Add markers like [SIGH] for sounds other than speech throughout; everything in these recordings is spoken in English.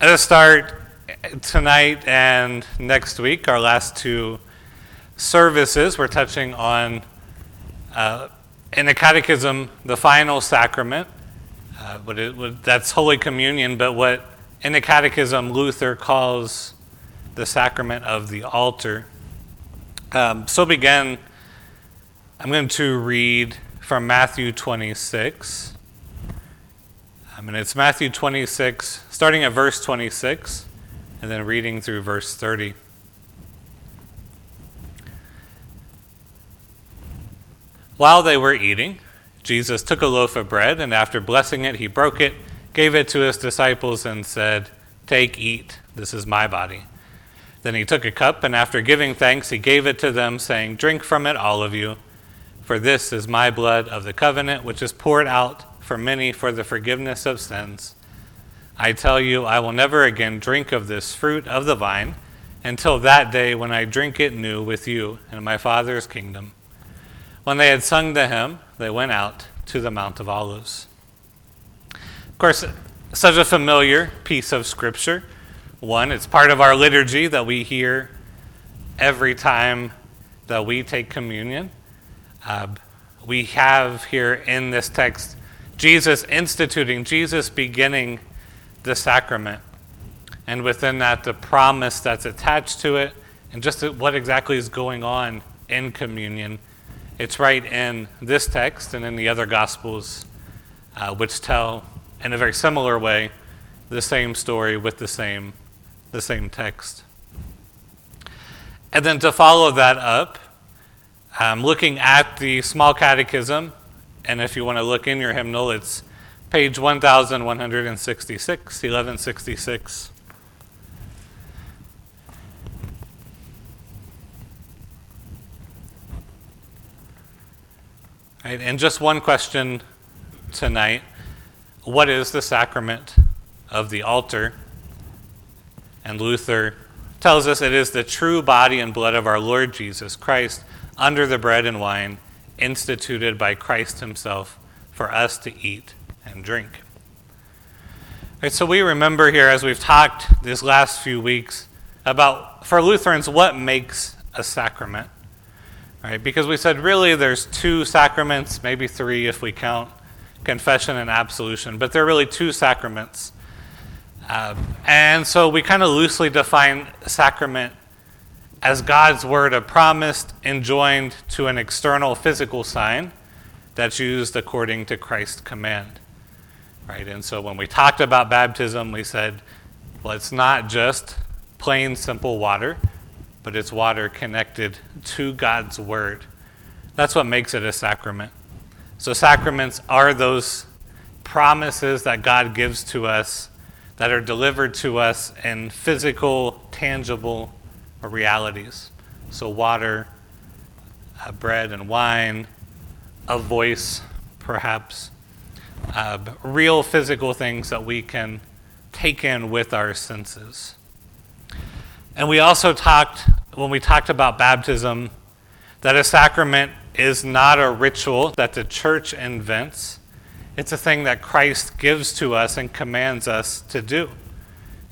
At the start, tonight and next week, our last two services, we're touching on, uh, in the Catechism, the final sacrament. Uh, but it, that's Holy Communion, but what in the Catechism Luther calls the sacrament of the altar. Um, so begin, I'm going to read from Matthew 26. I mean, it's Matthew 26, starting at verse 26, and then reading through verse 30. While they were eating, Jesus took a loaf of bread, and after blessing it, he broke it, gave it to his disciples, and said, Take, eat, this is my body. Then he took a cup, and after giving thanks, he gave it to them, saying, Drink from it, all of you, for this is my blood of the covenant, which is poured out for many for the forgiveness of sins. I tell you, I will never again drink of this fruit of the vine until that day when I drink it new with you in my Father's kingdom. When they had sung the hymn, they went out to the Mount of Olives. Of course, such a familiar piece of Scripture. One, it's part of our liturgy that we hear every time that we take communion. Uh, we have here in this text Jesus instituting, Jesus beginning the sacrament. And within that, the promise that's attached to it, and just what exactly is going on in communion. It's right in this text and in the other Gospels, uh, which tell, in a very similar way, the same story with the same, the same text. And then to follow that up, um, looking at the small catechism and if you want to look in your hymnal, it's page 1166, 1166. Right, and just one question tonight What is the sacrament of the altar? And Luther tells us it is the true body and blood of our Lord Jesus Christ under the bread and wine instituted by Christ Himself for us to eat and drink. Right, so we remember here, as we've talked these last few weeks, about for Lutherans what makes a sacrament. Right? Because we said really there's two sacraments, maybe three if we count confession and absolution, but there are really two sacraments. Um, and so we kind of loosely define sacrament as God's word of promised enjoined to an external physical sign that's used according to Christ's command. Right? And so when we talked about baptism, we said, well, it's not just plain, simple water, but it's water connected to God's word. That's what makes it a sacrament. So, sacraments are those promises that God gives to us that are delivered to us in physical, tangible realities. So, water, uh, bread and wine, a voice, perhaps, uh, real physical things that we can take in with our senses. And we also talked, when we talked about baptism, that a sacrament is not a ritual that the church invents. It's a thing that Christ gives to us and commands us to do.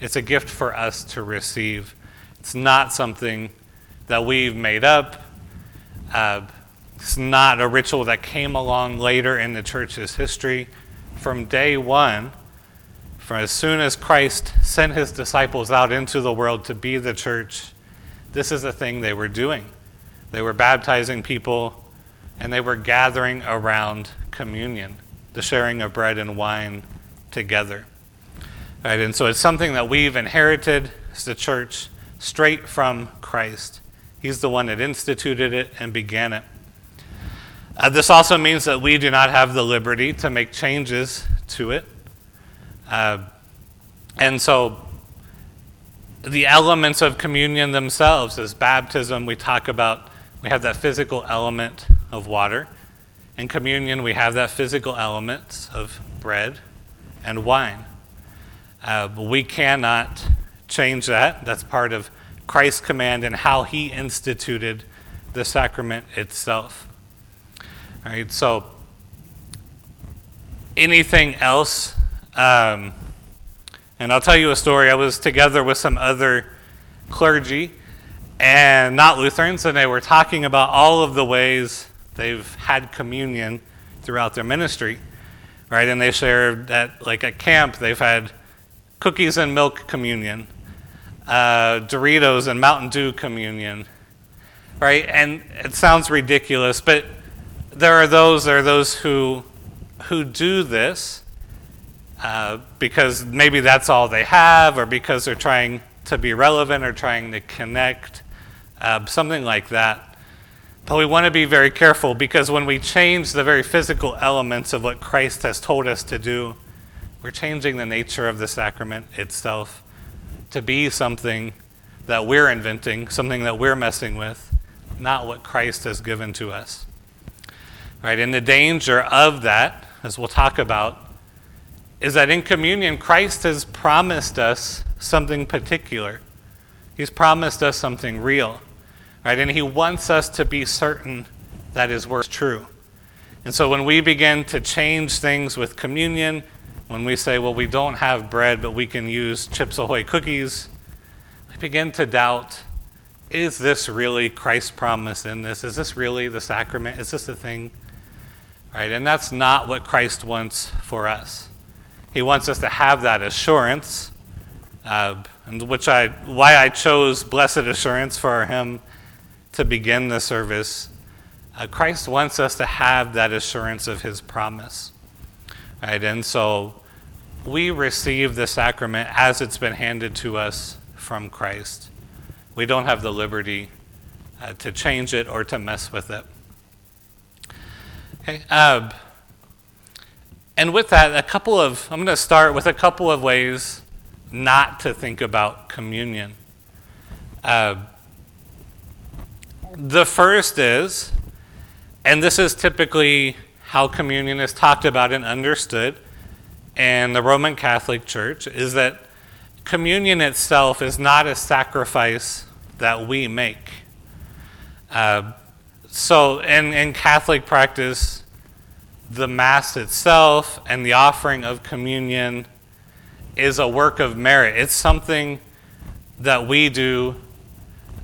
It's a gift for us to receive. It's not something that we've made up. Uh, it's not a ritual that came along later in the church's history. From day one, from as soon as Christ sent his disciples out into the world to be the church, this is the thing they were doing. They were baptizing people and they were gathering around communion, the sharing of bread and wine together. Right, and so it's something that we've inherited as the church straight from Christ. He's the one that instituted it and began it. Uh, this also means that we do not have the liberty to make changes to it. Uh, and so, the elements of communion themselves, as baptism, we talk about, we have that physical element of water. In communion, we have that physical element of bread and wine. Uh, we cannot change that. That's part of Christ's command and how he instituted the sacrament itself. Right, so anything else um, And I'll tell you a story. I was together with some other clergy and not Lutherans, and they were talking about all of the ways they've had communion throughout their ministry, right? And they shared that, like at camp, they've had cookies and milk communion, uh, Doritos and Mountain Dew communion, right? And it sounds ridiculous, but there are those there are those who who do this uh, because maybe that's all they have, or because they're trying to be relevant or trying to connect, uh, something like that. But we want to be very careful because when we change the very physical elements of what Christ has told us to do, we're changing the nature of the sacrament itself to be something that we're inventing, something that we're messing with, not what Christ has given to us. Right? And the danger of that, as we'll talk about, is that in communion, Christ has promised us something particular. He's promised us something real. Right? And he wants us to be certain that his word is true. And so when we begin to change things with communion, when we say, well, we don't have bread, but we can use Chips Ahoy cookies, we begin to doubt is this really Christ's promise in this? Is this really the sacrament? Is this the thing? Right? And that's not what Christ wants for us. He wants us to have that assurance, uh, and which I, why I chose blessed assurance for hymn to begin the service. Uh, Christ wants us to have that assurance of his promise. Right? And so we receive the sacrament as it's been handed to us from Christ. We don't have the liberty uh, to change it or to mess with it. Okay. Uh, and with that, a couple of, I'm going to start with a couple of ways not to think about communion. Uh, the first is, and this is typically how communion is talked about and understood in the Roman Catholic Church, is that communion itself is not a sacrifice that we make. Uh, so, in, in Catholic practice, the Mass itself and the offering of communion is a work of merit. It's something that we do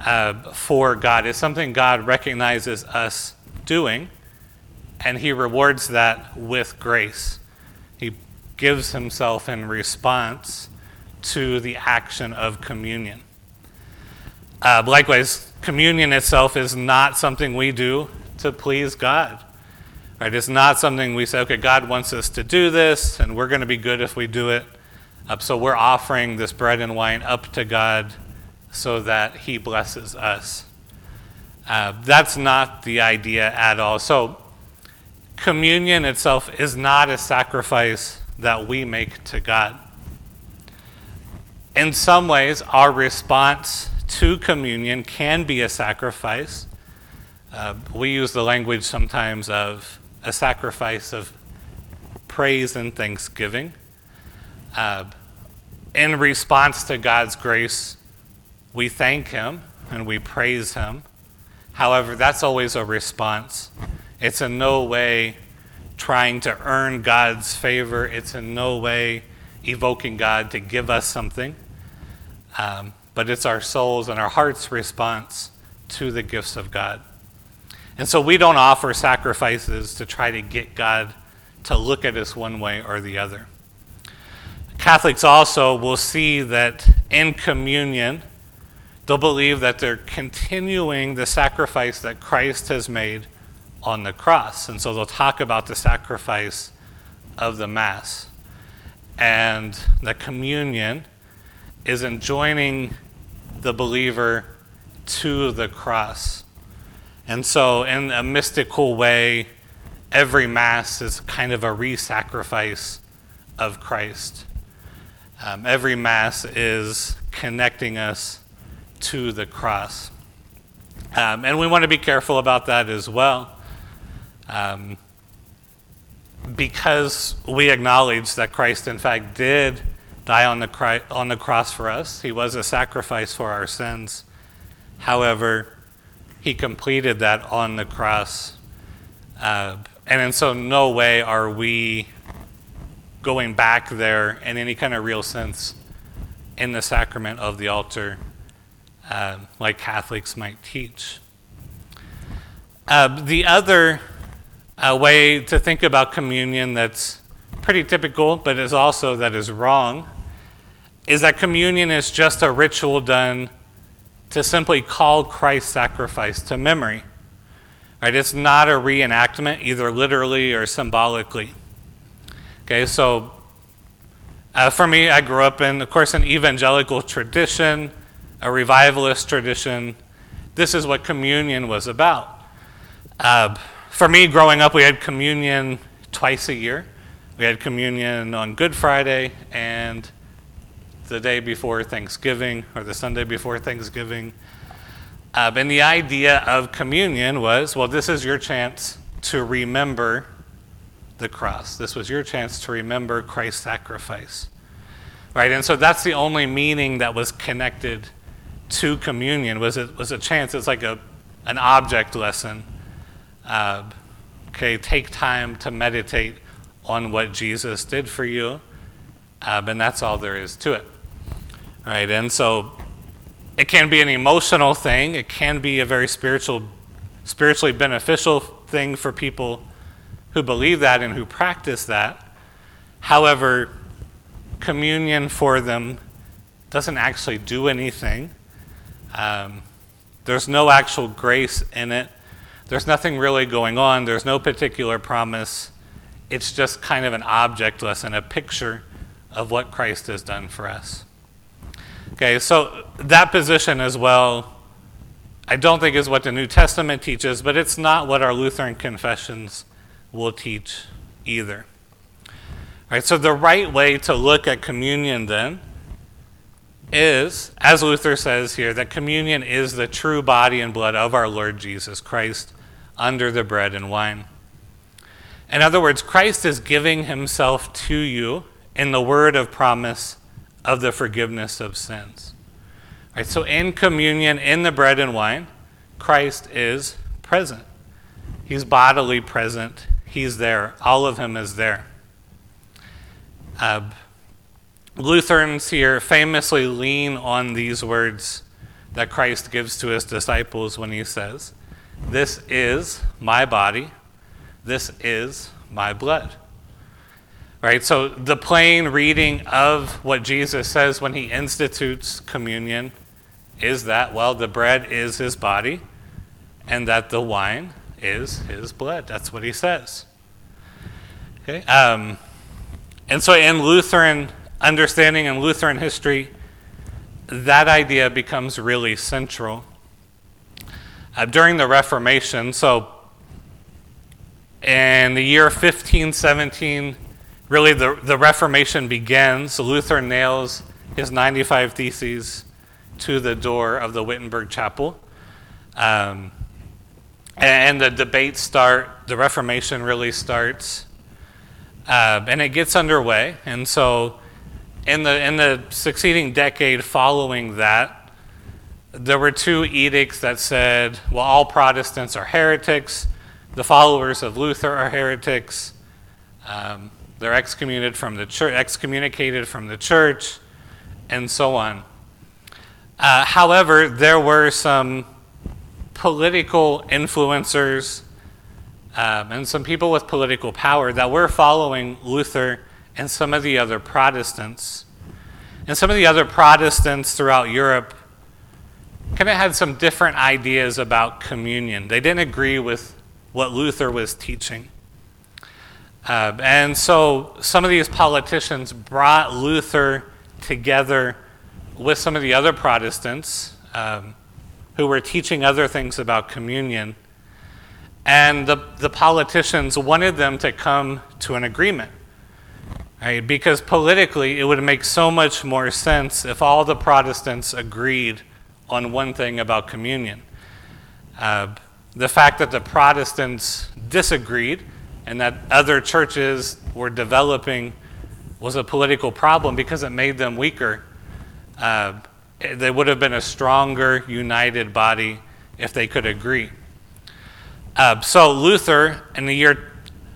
uh, for God. It's something God recognizes us doing, and He rewards that with grace. He gives Himself in response to the action of communion. Uh, likewise, communion itself is not something we do to please God. Right? It's not something we say, okay, God wants us to do this, and we're going to be good if we do it. Uh, so we're offering this bread and wine up to God so that He blesses us. Uh, that's not the idea at all. So, communion itself is not a sacrifice that we make to God. In some ways, our response to communion can be a sacrifice. Uh, we use the language sometimes of a sacrifice of praise and thanksgiving. Uh, in response to God's grace, we thank Him and we praise Him. However, that's always a response. It's in no way trying to earn God's favor, it's in no way evoking God to give us something. Um, but it's our souls and our heart's response to the gifts of God. And so we don't offer sacrifices to try to get God to look at us one way or the other. Catholics also will see that in communion, they'll believe that they're continuing the sacrifice that Christ has made on the cross. And so they'll talk about the sacrifice of the Mass. And the communion is enjoining the believer to the cross. And so, in a mystical way, every Mass is kind of a re sacrifice of Christ. Um, every Mass is connecting us to the cross. Um, and we want to be careful about that as well. Um, because we acknowledge that Christ, in fact, did die on the, cri- on the cross for us, He was a sacrifice for our sins. However, he completed that on the cross. Uh, and in so no way are we going back there in any kind of real sense in the sacrament of the altar, uh, like Catholics might teach. Uh, the other uh, way to think about communion that's pretty typical, but is also that is wrong, is that communion is just a ritual done to simply call Christ's sacrifice to memory. Right? It's not a reenactment, either literally or symbolically. Okay, so uh, for me, I grew up in, of course, an evangelical tradition, a revivalist tradition. This is what communion was about. Uh, for me, growing up, we had communion twice a year. We had communion on Good Friday and the day before Thanksgiving or the Sunday before Thanksgiving. Uh, and the idea of communion was well, this is your chance to remember the cross. This was your chance to remember Christ's sacrifice. Right? And so that's the only meaning that was connected to communion was it was a chance. It's like a an object lesson. Uh, okay, take time to meditate on what Jesus did for you, uh, and that's all there is to it. Right? And so it can be an emotional thing. It can be a very spiritual, spiritually beneficial thing for people who believe that and who practice that. However, communion for them doesn't actually do anything. Um, there's no actual grace in it. There's nothing really going on. There's no particular promise. It's just kind of an object lesson, a picture of what Christ has done for us. Okay, so that position as well, I don't think is what the New Testament teaches, but it's not what our Lutheran confessions will teach either. Right, so the right way to look at communion then is, as Luther says here, that communion is the true body and blood of our Lord Jesus Christ under the bread and wine. In other words, Christ is giving himself to you in the word of promise of the forgiveness of sins. Right, so in communion, in the bread and wine, Christ is present. He's bodily present. He's there. All of him is there. Uh, Lutherans here famously lean on these words that Christ gives to his disciples when he says, This is my body, this is my blood. Right? So the plain reading of what Jesus says when he institutes communion is that, well, the bread is his body and that the wine is his blood. That's what he says. Okay? Um, and so, in Lutheran understanding and Lutheran history, that idea becomes really central. Uh, during the Reformation, so in the year 1517, really the, the Reformation begins. Luther nails his 95 Theses to the door of the Wittenberg Chapel. Um, and the debates start, the Reformation really starts. Uh, and it gets underway. And so, in the, in the succeeding decade following that, there were two edicts that said, well, all Protestants are heretics, the followers of Luther are heretics, um, they're excommunicated from the church, excommunicated from the church, and so on. Uh, however, there were some political influencers um, and some people with political power that were following Luther and some of the other Protestants. And some of the other Protestants throughout Europe kind of had some different ideas about communion. They didn't agree with what Luther was teaching. Uh, and so some of these politicians brought Luther together with some of the other Protestants um, who were teaching other things about communion and the, the politicians wanted them to come to an agreement. Right? Because politically, it would make so much more sense if all the Protestants agreed on one thing about communion. Uh, the fact that the Protestants disagreed and that other churches were developing was a political problem because it made them weaker. Uh, they would have been a stronger, united body if they could agree. Uh, so Luther, in the year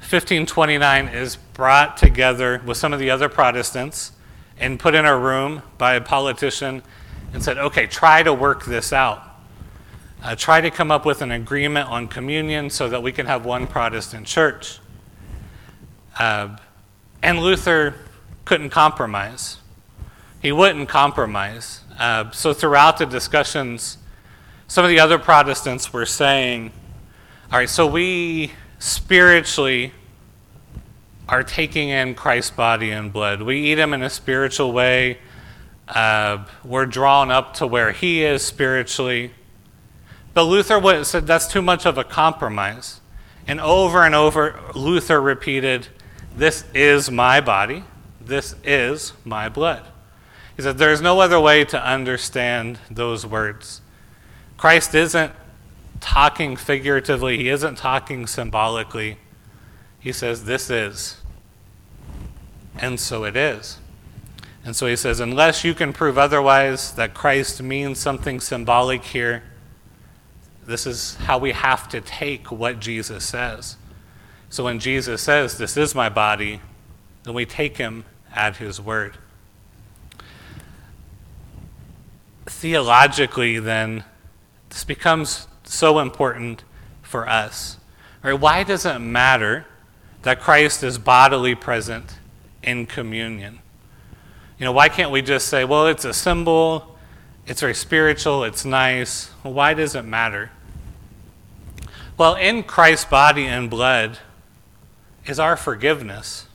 1529, is brought together with some of the other Protestants, and put in a room by a politician and said, okay, try to work this out. Uh, try to come up with an agreement on communion so that we can have one Protestant church. Uh, and Luther couldn't compromise. He wouldn't compromise. Uh, so throughout the discussions, some of the other Protestants were saying, all right, so we spiritually are taking in Christ's body and blood. We eat him in a spiritual way. Uh, we're drawn up to where he is spiritually. But Luther said that's too much of a compromise. And over and over, Luther repeated, This is my body, this is my blood. He said, There's no other way to understand those words. Christ isn't talking figuratively, he isn't talking symbolically. He says, This is. And so it is. And so he says, Unless you can prove otherwise that Christ means something symbolic here, this is how we have to take what Jesus says. So when Jesus says, This is my body, then we take him at his word. Theologically, then, this becomes so important for us. Right? Why does it matter that Christ is bodily present in communion? You know, why can't we just say, well, it's a symbol, it's very spiritual, it's nice. Why does it matter? Well, in Christ's body and blood is our forgiveness.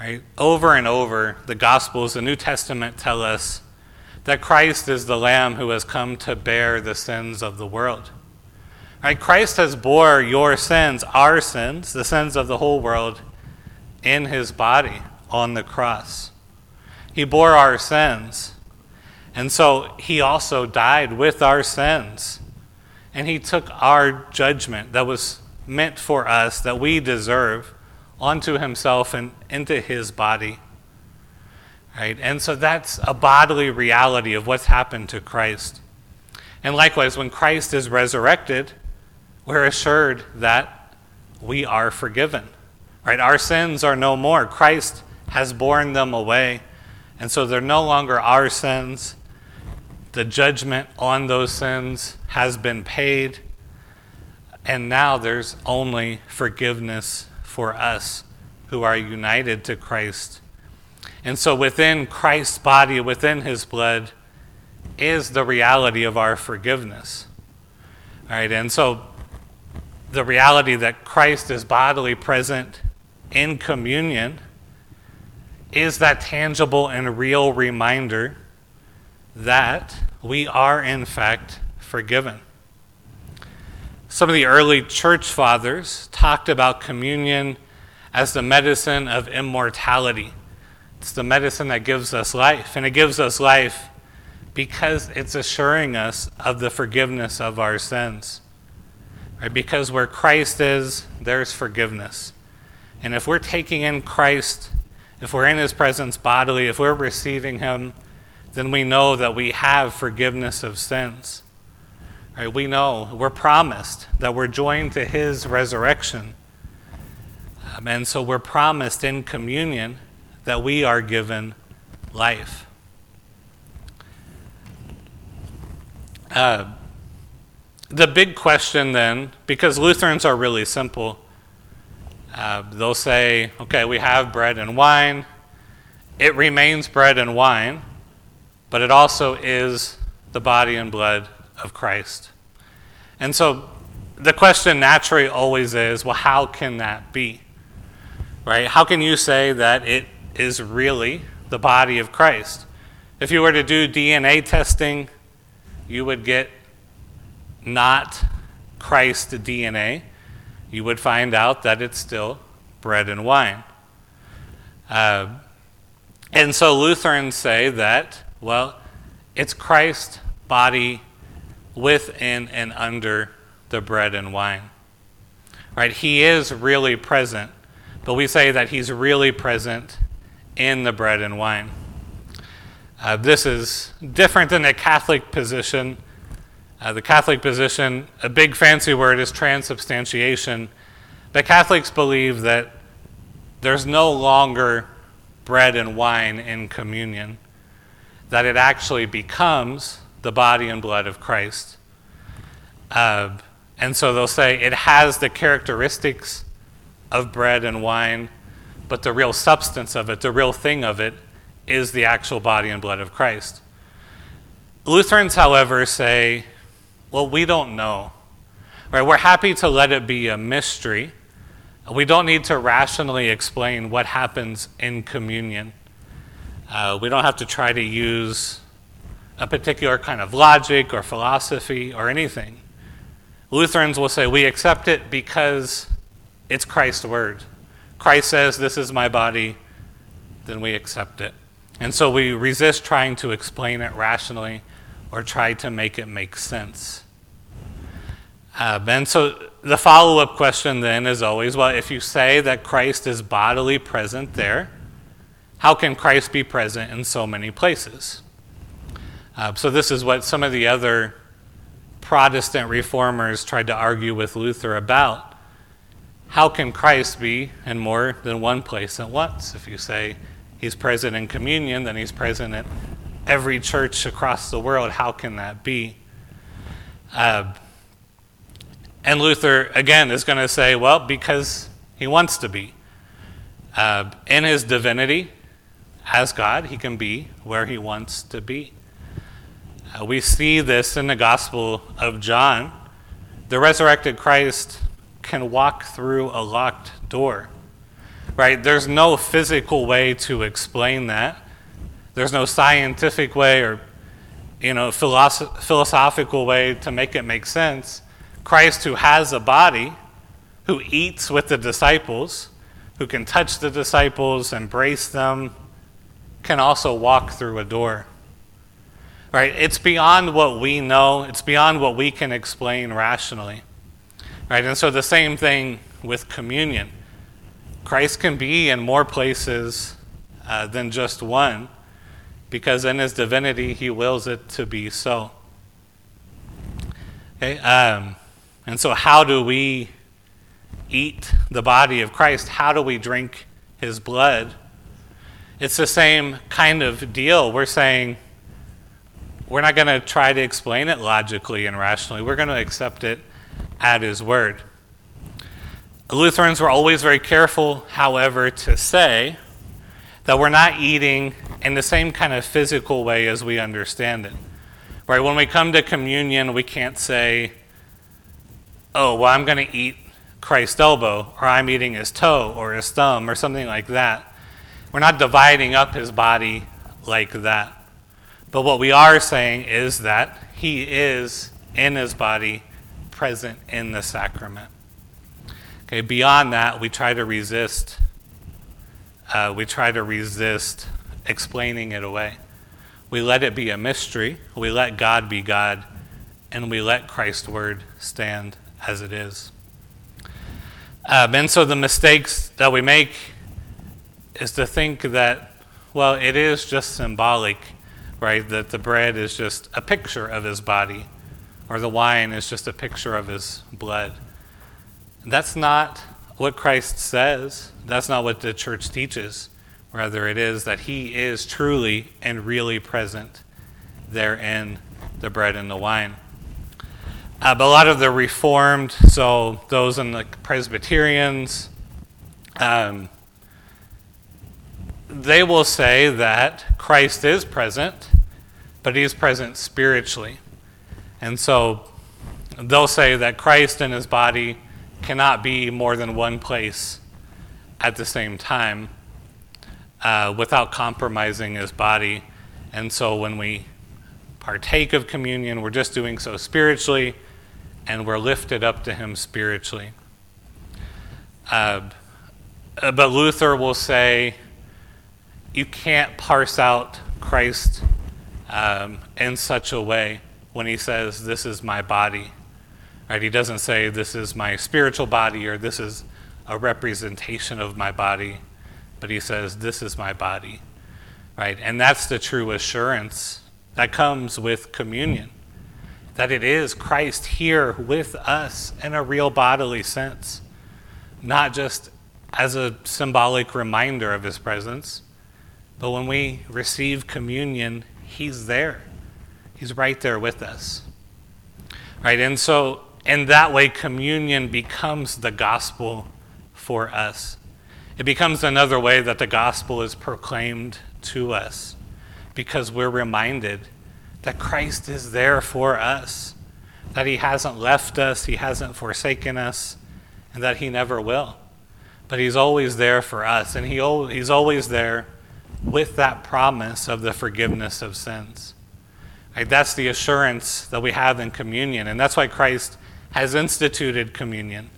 Right? Over and over, the Gospels, the New Testament tell us that Christ is the Lamb who has come to bear the sins of the world. Right? Christ has bore your sins, our sins, the sins of the whole world, in his body on the cross. He bore our sins. And so he also died with our sins. And he took our judgment that was meant for us, that we deserve, onto himself and into his body. Right? And so that's a bodily reality of what's happened to Christ. And likewise, when Christ is resurrected, we're assured that we are forgiven. Right? Our sins are no more. Christ has borne them away. And so they're no longer our sins. The judgment on those sins has been paid. And now there's only forgiveness for us who are united to Christ and so within Christ's body, within his blood, is the reality of our forgiveness. All right, and so the reality that Christ is bodily present in communion is that tangible and real reminder that we are, in fact, forgiven. Some of the early church fathers talked about communion as the medicine of immortality. It's the medicine that gives us life. And it gives us life because it's assuring us of the forgiveness of our sins. Right? Because where Christ is, there's forgiveness. And if we're taking in Christ, if we're in his presence bodily, if we're receiving him, then we know that we have forgiveness of sins. Right? We know, we're promised that we're joined to his resurrection. Um, and so we're promised in communion that we are given life. Uh, the big question then, because Lutherans are really simple, uh, they'll say, okay, we have bread and wine. It remains bread and wine, but it also is the body and blood of Christ. And so the question naturally always is well, how can that be? Right? How can you say that it is really the body of Christ. If you were to do DNA testing, you would get not Christ DNA. You would find out that it's still bread and wine. Uh, and so Lutherans say that, well, it's Christ's body within and under the bread and wine. Right? He is really present, but we say that he's really present in the bread and wine. Uh, this is different than the Catholic position. Uh, the Catholic position, a big fancy word, is transubstantiation. But Catholics believe that there's no longer bread and wine in communion, that it actually becomes the body and blood of Christ. Uh, and so they'll say it has the characteristics of bread and wine, but the real substance of it, the real thing of it, is the actual body and blood of Christ. Lutherans, however, say, well, we don't know. Right? We're happy to let it be a mystery. We don't need to rationally explain what happens in communion. Uh, we don't have to try to use a particular kind of logic or philosophy or anything. Lutherans will say we accept it because it's Christ's word. Christ says, This is my body, then we accept it. And so we resist trying to explain it rationally or try to make it make sense. Uh, and so the follow up question then is always well, if you say that Christ is bodily present there, how can Christ be present in so many places? Uh, so, this is what some of the other Protestant reformers tried to argue with Luther about. How can Christ be in more than one place at once? If you say he's present in communion, then he's present at every church across the world. How can that be? Uh, and Luther, again, is going to say, well, because he wants to be. Uh, in his divinity, as God, he can be where he wants to be. Uh, we see this in the Gospel of John. The resurrected Christ can walk through a locked door, right? There's no physical way to explain that. There's no scientific way or, you know, philosoph- philosophical way to make it make sense. Christ, who has a body, who eats with the disciples, who can touch the disciples, embrace them, can also walk through a door. Right? It's beyond what we know, it's beyond what we can explain rationally. Right? And so the same thing with communion. Christ can be in more places uh, than just one because in his divinity he wills it to be so. Okay? Um, and so, how do we eat the body of Christ? How do we drink his blood? It's the same kind of deal. We're saying, we're not going to try to explain it logically and rationally. We're going to accept it at His word. Lutherans were always very careful, however, to say that we're not eating in the same kind of physical way as we understand it. Right? When we come to communion, we can't say, oh, well, I'm going to eat Christ's elbow, or I'm eating his toe or his thumb, or something like that. We're not dividing up his body like that. But what we are saying is that he is in his body present in the sacrament. Okay, beyond that, we try to resist. Uh, we try to resist explaining it away. We let it be a mystery. We let God be God, and we let Christ's word stand as it is. Um, and so the mistakes that we make is to think that, well, it is just symbolic right? That the bread is just a picture of his body, or the wine is just a picture of his blood. That's not what Christ says. That's not what the church teaches. Rather, it is that he is truly and really present there in the bread and the wine. Uh, but a lot of the Reformed, so those in the Presbyterians, um, they will say that Christ is present, but he is present spiritually. And so they'll say that Christ and his body cannot be more than one place at the same time uh, without compromising his body. And so when we partake of communion, we're just doing so spiritually and we're lifted up to him spiritually. Uh, but Luther will say you can't parse out Christ um, in such a way when he says, This is my body. Right? He doesn't say, This is my spiritual body or this is a representation of my body, but he says, This is my body. Right? And that's the true assurance that comes with communion that it is Christ here with us in a real bodily sense, not just as a symbolic reminder of his presence, But when we receive communion, He's there. He's right there with us. Right? And so, in that way, communion becomes the gospel for us. It becomes another way that the gospel is proclaimed to us because we're reminded that Christ is there for us, that He hasn't left us, He hasn't forsaken us, and that He never will. But He's always there for us, and he, He's always there with that promise of the forgiveness of sins. That's the assurance that we have in communion, and that's why Christ has instituted communion,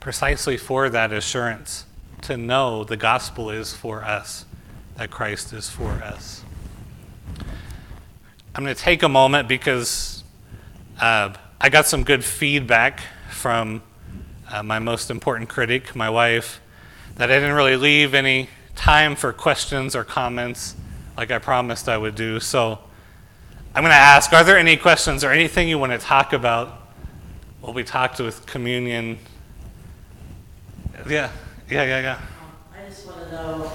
precisely for that assurance, to know the gospel is for us, that Christ is for us. I'm going to take a moment because uh, I got some good feedback from uh, my most important critic, my wife, that I didn't really leave any time for questions or comments like I promised I would do. So I'm going to ask Are there any questions or anything you want to talk about? What we talked with communion. Yeah, yeah, yeah, yeah. I just want to know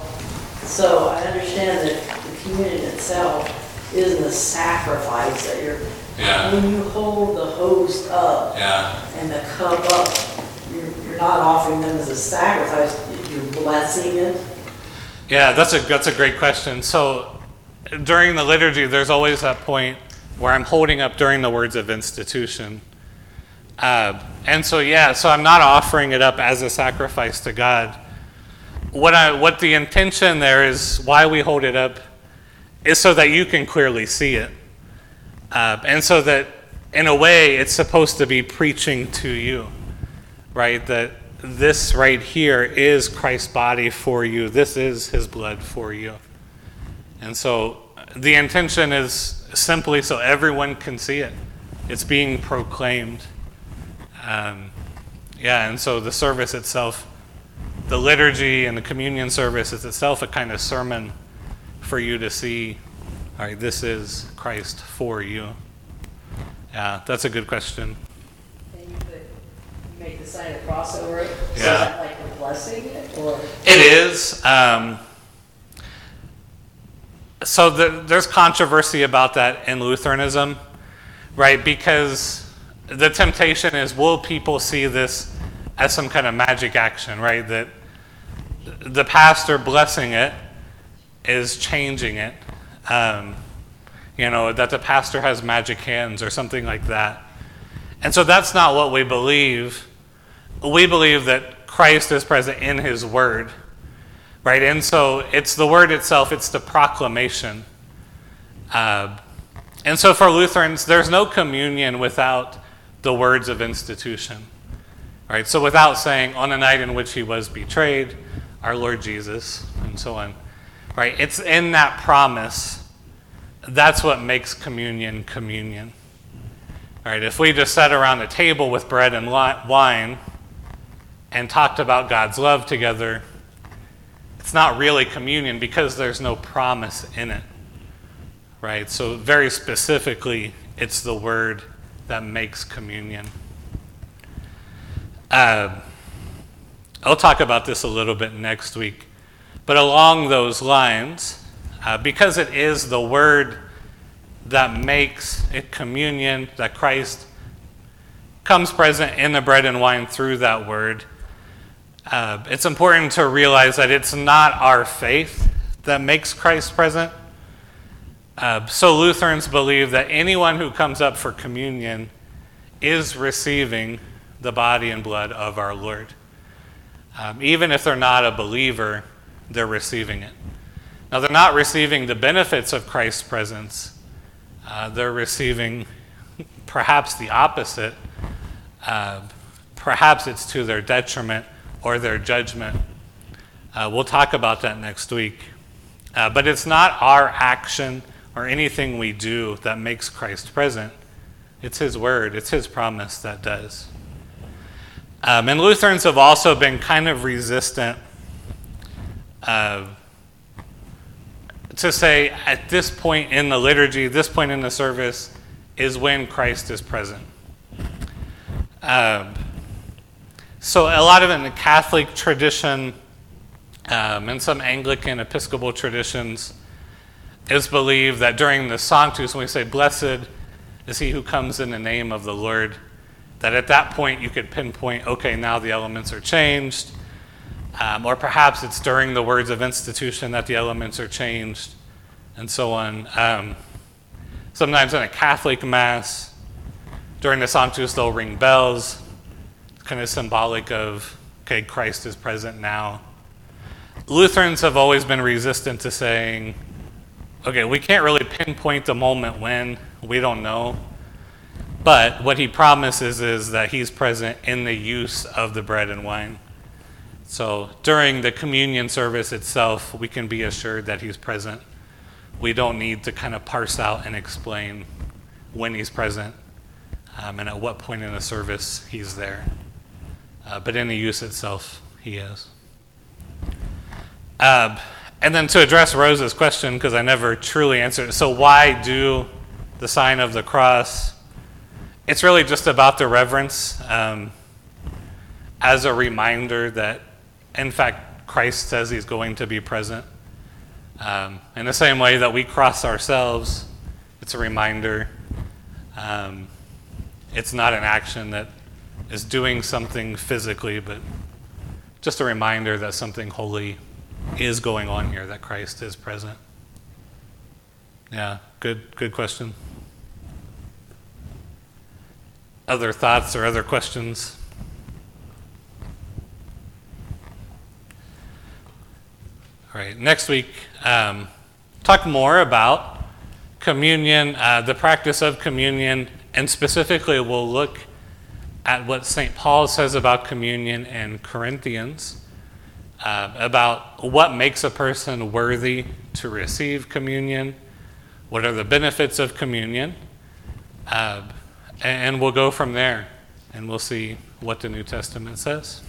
so I understand that the communion itself isn't a sacrifice that you're, Yeah. when you hold the host up Yeah. and the cup up, you're, you're not offering them as a sacrifice, you're blessing it. Yeah, that's a that's a great question. So during the liturgy, there's always that point where I'm holding up during the words of institution. Uh, and so yeah, so I'm not offering it up as a sacrifice to God. What I what the intention there is why we hold it up is so that you can clearly see it. Uh, and so that, in a way, it's supposed to be preaching to you, right? That this right here is Christ's body for you, this is his blood for you. And so the intention is simply so everyone can see it, it's being proclaimed. Um, yeah, and so the service itself, the liturgy and the communion service is itself a kind of sermon for you to see, all right, this is Christ for you? Yeah, that's a good question. And you put, you make the sign of cross over it? So is Yeah. that like a blessing or? It is. Um, so the, there's controversy about that in Lutheranism, right? Because the temptation is will people see this as some kind of magic action, right? That the pastor blessing it is changing it. Um, you know, that the pastor has magic hands or something like that. And so that's not what we believe. We believe that Christ is present in his word, right? And so it's the word itself, it's the proclamation. Uh, and so for Lutherans, there's no communion without the words of institution, right? So without saying, on the night in which he was betrayed, our Lord Jesus, and so on right? It's in that promise. That's what makes communion communion. All right, if we just sat around a table with bread and wine and talked about God's love together, it's not really communion because there's no promise in it. Right? So, very specifically, it's the word that makes communion. Uh, I'll talk about this a little bit next week. But along those lines, uh, because it is the word that makes it communion, that Christ comes present in the bread and wine through that word, uh, it's important to realize that it's not our faith that makes Christ present. Uh, so Lutherans believe that anyone who comes up for communion is receiving the body and blood of our Lord. Um, even if they're not a believer, they're receiving it. Now, they're not receiving the benefits of Christ's presence, uh, they're receiving [LAUGHS] perhaps the opposite. Uh, perhaps it's to their detriment or their judgment. Uh, we'll talk about that next week. Uh, but it's not our action or anything we do that makes Christ present. It's His word, it's His promise that does. Um, and Lutherans have also been kind of resistant uh, to say at this point in the liturgy, this point in the service, is when Christ is present. Um, so, a lot of it in the Catholic tradition Um, in some Anglican Episcopal traditions, is believed that during the Sanctus, when we say, Blessed is he who comes in the name of the Lord, that at that point you could pinpoint, okay, now the elements are changed. Um, or perhaps it's during the words of institution that the elements are changed, and so on. Um, sometimes in a Catholic Mass, during the Sanctus, they'll ring bells, kind of symbolic of, okay, Christ is present now. Lutherans have always been resistant to saying, okay, we can't really pinpoint the moment when, we don't know. But what he promises is that he's present in the use of the bread and wine. So during the communion service itself, we can be assured that he's present. We don't need to kind of parse out and explain when he's present um, and at what point in the service he's there. Uh, but in the use itself, he is. Uh, and then to address Rose's question, because I never truly answered it, so why do the sign of the cross? It's really just about the reverence um, as a reminder that, in fact, Christ says he's going to be present. Um, in the same way that we cross ourselves, it's a reminder. Um, it's not an action that is doing something physically, but just a reminder that something holy is going on here, that Christ is present. Yeah, good, good question. Other thoughts or other questions? All right, next week, um, talk more about communion, uh, the practice of communion, and specifically we'll look at what St. Paul says about communion in Corinthians, uh, about what makes a person worthy to receive communion, what are the benefits of communion, uh, and we'll go from there and we'll see what the New Testament says.